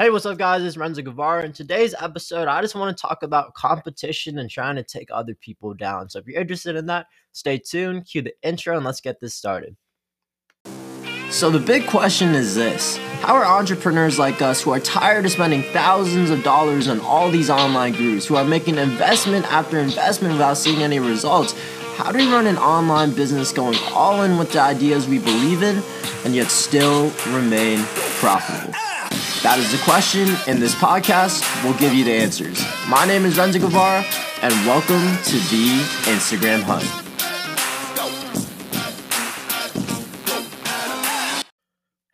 Hey, what's up, guys? It's Renzo Guevara. In today's episode, I just want to talk about competition and trying to take other people down. So, if you're interested in that, stay tuned, cue the intro, and let's get this started. So, the big question is this How are entrepreneurs like us who are tired of spending thousands of dollars on all these online gurus, who are making investment after investment without seeing any results, how do we run an online business going all in with the ideas we believe in and yet still remain profitable? That is the question. and this podcast, we'll give you the answers. My name is Renzo Guevara, and welcome to the Instagram Hunt.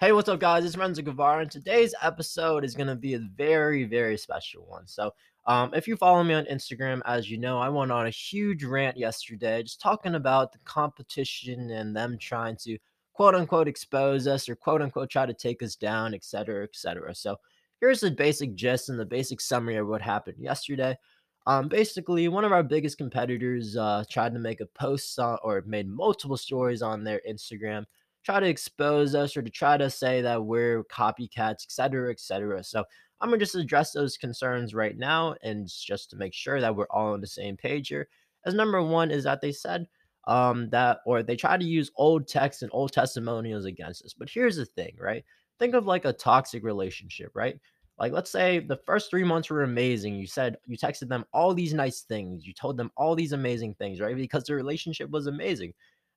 Hey, what's up, guys? It's Renzo Guevara, and today's episode is going to be a very, very special one. So, um, if you follow me on Instagram, as you know, I went on a huge rant yesterday just talking about the competition and them trying to quote unquote expose us or quote unquote try to take us down, et cetera, et cetera. So here's the basic gist and the basic summary of what happened yesterday. Um, basically, one of our biggest competitors uh, tried to make a post on, or made multiple stories on their Instagram, try to expose us or to try to say that we're copycats, et cetera, et cetera. So I'm gonna just address those concerns right now, and just to make sure that we're all on the same page here. As number one is that they said um that or they try to use old texts and old testimonials against us but here's the thing right? Think of like a toxic relationship right? Like let's say the first three months were amazing you said you texted them all these nice things you told them all these amazing things right? Because the relationship was amazing.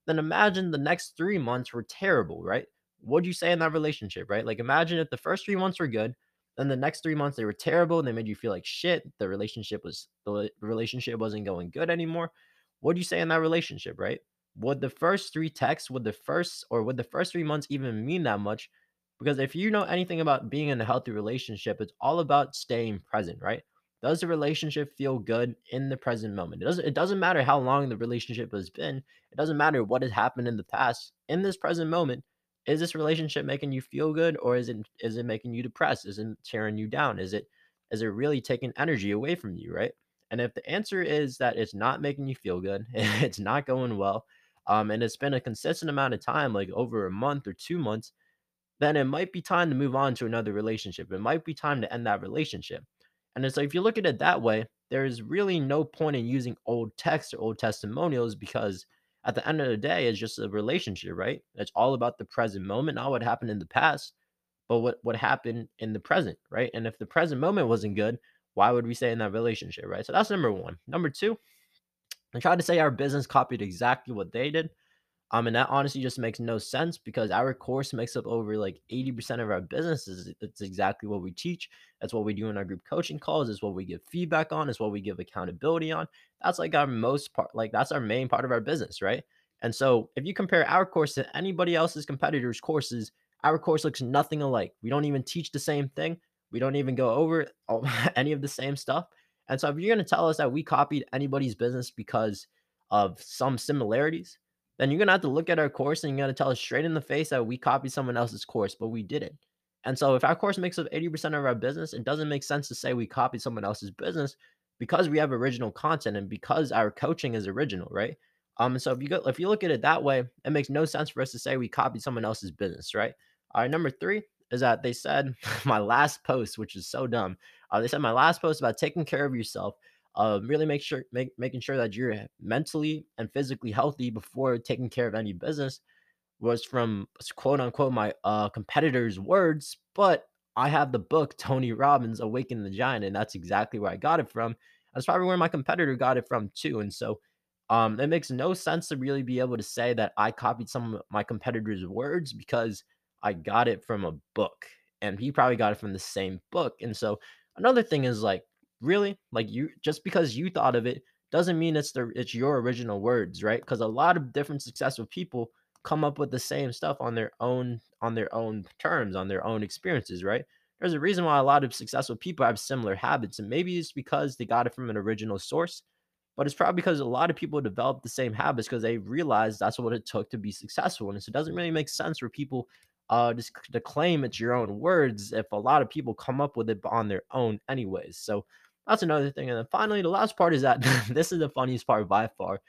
Then imagine the next three months were terrible right? What'd you say in that relationship right? Like imagine if the first three months were good then the next three months they were terrible and they made you feel like shit the relationship was the relationship wasn't going good anymore what do you say in that relationship, right? Would the first three texts, would the first or would the first three months even mean that much? Because if you know anything about being in a healthy relationship, it's all about staying present, right? Does the relationship feel good in the present moment? It doesn't it doesn't matter how long the relationship has been. It doesn't matter what has happened in the past. In this present moment, is this relationship making you feel good or is it is it making you depressed? Is it tearing you down? Is it is it really taking energy away from you, right? And if the answer is that it's not making you feel good, it's not going well, um, and it's been a consistent amount of time, like over a month or two months, then it might be time to move on to another relationship. It might be time to end that relationship. And it's like if you look at it that way, there's really no point in using old texts or old testimonials because at the end of the day, it's just a relationship, right? It's all about the present moment, not what happened in the past, but what what happened in the present, right? And if the present moment wasn't good, why would we stay in that relationship, right? So that's number one. Number two, I tried to say our business copied exactly what they did. Um, and that honestly just makes no sense because our course makes up over like 80% of our businesses. It's exactly what we teach. That's what we do in our group coaching calls. It's what we give feedback on. It's what we give accountability on. That's like our most part, like that's our main part of our business, right? And so if you compare our course to anybody else's competitors' courses, our course looks nothing alike. We don't even teach the same thing. We don't even go over all, any of the same stuff. And so if you're going to tell us that we copied anybody's business because of some similarities, then you're going to have to look at our course and you're going to tell us straight in the face that we copied someone else's course, but we didn't. And so if our course makes up 80% of our business, it doesn't make sense to say we copied someone else's business because we have original content and because our coaching is original, right? Um, and so if you go, if you look at it that way, it makes no sense for us to say we copied someone else's business, right? All right, number three, is that they said my last post, which is so dumb. Uh, they said my last post about taking care of yourself, uh, really make sure make, making sure that you're mentally and physically healthy before taking care of any business was from quote unquote my uh, competitor's words, but I have the book Tony Robbins Awaken the Giant, and that's exactly where I got it from. That's probably where my competitor got it from too. And so um, it makes no sense to really be able to say that I copied some of my competitor's words because I got it from a book and he probably got it from the same book. And so another thing is like, really? Like you just because you thought of it doesn't mean it's the it's your original words, right? Because a lot of different successful people come up with the same stuff on their own on their own terms, on their own experiences, right? There's a reason why a lot of successful people have similar habits, and maybe it's because they got it from an original source, but it's probably because a lot of people develop the same habits because they realize that's what it took to be successful. And so it doesn't really make sense for people uh, just to claim it's your own words if a lot of people come up with it on their own, anyways. So that's another thing. And then finally, the last part is that this is the funniest part by far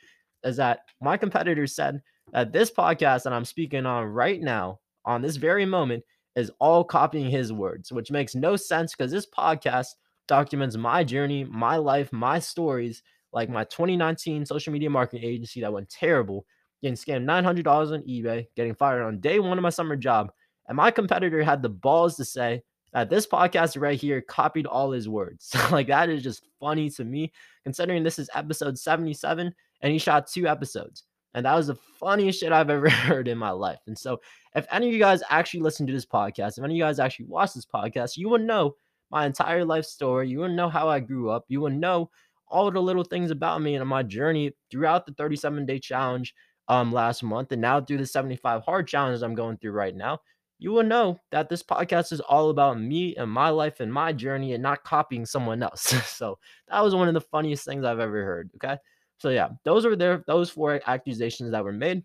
is that my competitor said that this podcast that I'm speaking on right now, on this very moment, is all copying his words, which makes no sense because this podcast documents my journey, my life, my stories, like my 2019 social media marketing agency that went terrible, getting scammed $900 on eBay, getting fired on day one of my summer job. And my competitor had the balls to say that this podcast right here copied all his words. like that is just funny to me, considering this is episode 77 and he shot two episodes. And that was the funniest shit I've ever heard in my life. And so, if any of you guys actually listen to this podcast, if any of you guys actually watch this podcast, you would know my entire life story. You would know how I grew up. You would know all the little things about me and my journey throughout the 37 day challenge um last month and now through the 75 hard challenges I'm going through right now. You will know that this podcast is all about me and my life and my journey and not copying someone else. so that was one of the funniest things I've ever heard. Okay. So yeah, those were there, those four accusations that were made.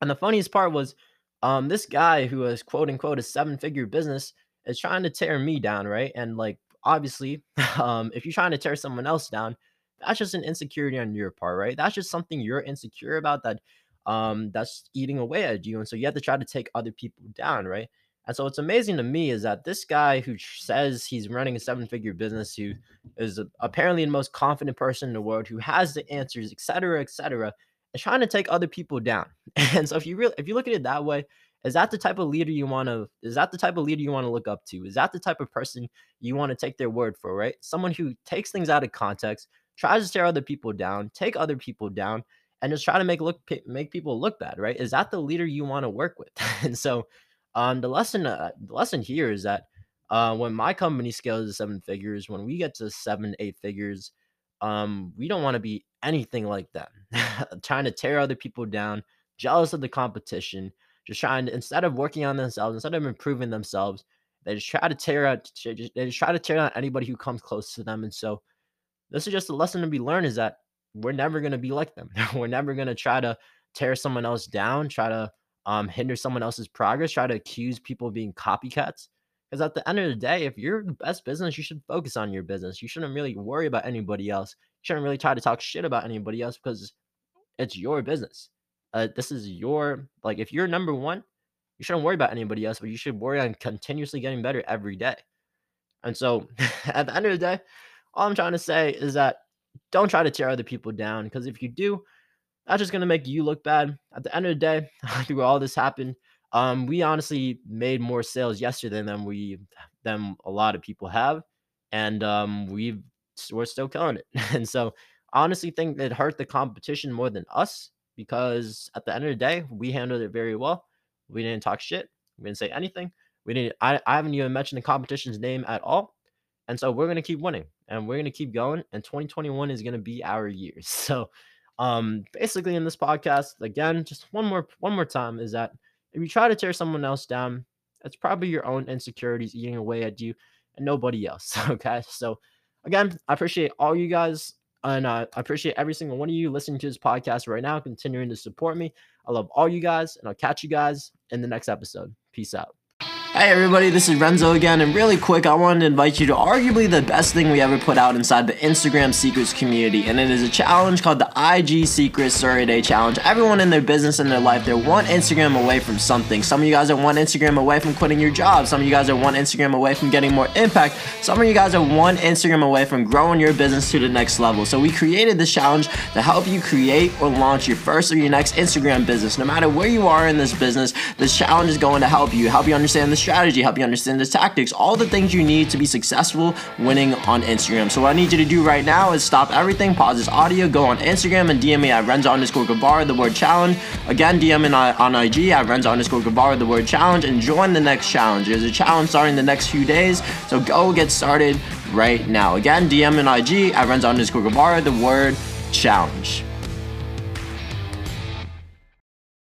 And the funniest part was um this guy who was quote unquote a seven-figure business is trying to tear me down, right? And like obviously, um, if you're trying to tear someone else down, that's just an insecurity on your part, right? That's just something you're insecure about that um that's eating away at you. And so you have to try to take other people down, right? And so what's amazing to me is that this guy who says he's running a seven figure business, who is apparently the most confident person in the world, who has the answers, et cetera, et cetera, is trying to take other people down. And so if you really, if you look at it that way, is that the type of leader you want to, is that the type of leader you want to look up to? Is that the type of person you want to take their word for, right? Someone who takes things out of context, tries to tear other people down, take other people down, and just try to make look make people look bad, right? Is that the leader you want to work with? and so um, the lesson, uh, the lesson here is that uh, when my company scales to seven figures, when we get to seven, eight figures, um, we don't want to be anything like them, trying to tear other people down, jealous of the competition, just trying to instead of working on themselves, instead of improving themselves, they just try to tear out, they just try to tear down anybody who comes close to them. And so, this is just a lesson to be learned: is that we're never going to be like them. we're never going to try to tear someone else down, try to um, hinder someone else's progress, try to accuse people of being copycats. Because at the end of the day, if you're the best business, you should focus on your business. You shouldn't really worry about anybody else. You shouldn't really try to talk shit about anybody else because it's your business. Uh, this is your like if you're number one, you shouldn't worry about anybody else, but you should worry on continuously getting better every day. And so at the end of the day, all I'm trying to say is that don't try to tear other people down because if you do, that's just gonna make you look bad. At the end of the day, through all this happened, um, we honestly made more sales yesterday than we than a lot of people have, and um, we we're still killing it. and so, honestly think it hurt the competition more than us because at the end of the day, we handled it very well. We didn't talk shit. We didn't say anything. We didn't. I, I haven't even mentioned the competition's name at all. And so we're gonna keep winning, and we're gonna keep going. And 2021 is gonna be our year. So um, basically, in this podcast, again, just one more one more time is that if you try to tear someone else down, it's probably your own insecurities eating away at you and nobody else. Okay, so again, I appreciate all you guys. And uh, I appreciate every single one of you listening to this podcast right now, continuing to support me. I love all you guys, and I'll catch you guys in the next episode. Peace out. Hey everybody, this is Renzo again, and really quick, I wanted to invite you to arguably the best thing we ever put out inside the Instagram Secrets community, and it is a challenge called the IG Secrets 30 Day Challenge. Everyone in their business and their life, they're one Instagram away from something. Some of you guys are one Instagram away from quitting your job. Some of you guys are one Instagram away from getting more impact. Some of you guys are one Instagram away from growing your business to the next level. So we created this challenge to help you create or launch your first or your next Instagram business. No matter where you are in this business, this challenge is going to help you, help you understand the strategy, help you understand the tactics, all the things you need to be successful winning on Instagram. So what I need you to do right now is stop everything, pause this audio, go on Instagram and DM me at Renzo underscore Guevara, the word challenge. Again, DM me on IG at Renzo underscore Guevara, the word challenge, and join the next challenge. There's a challenge starting the next few days, so go get started right now. Again, DM and IG at Renzo underscore Guevara, the word challenge.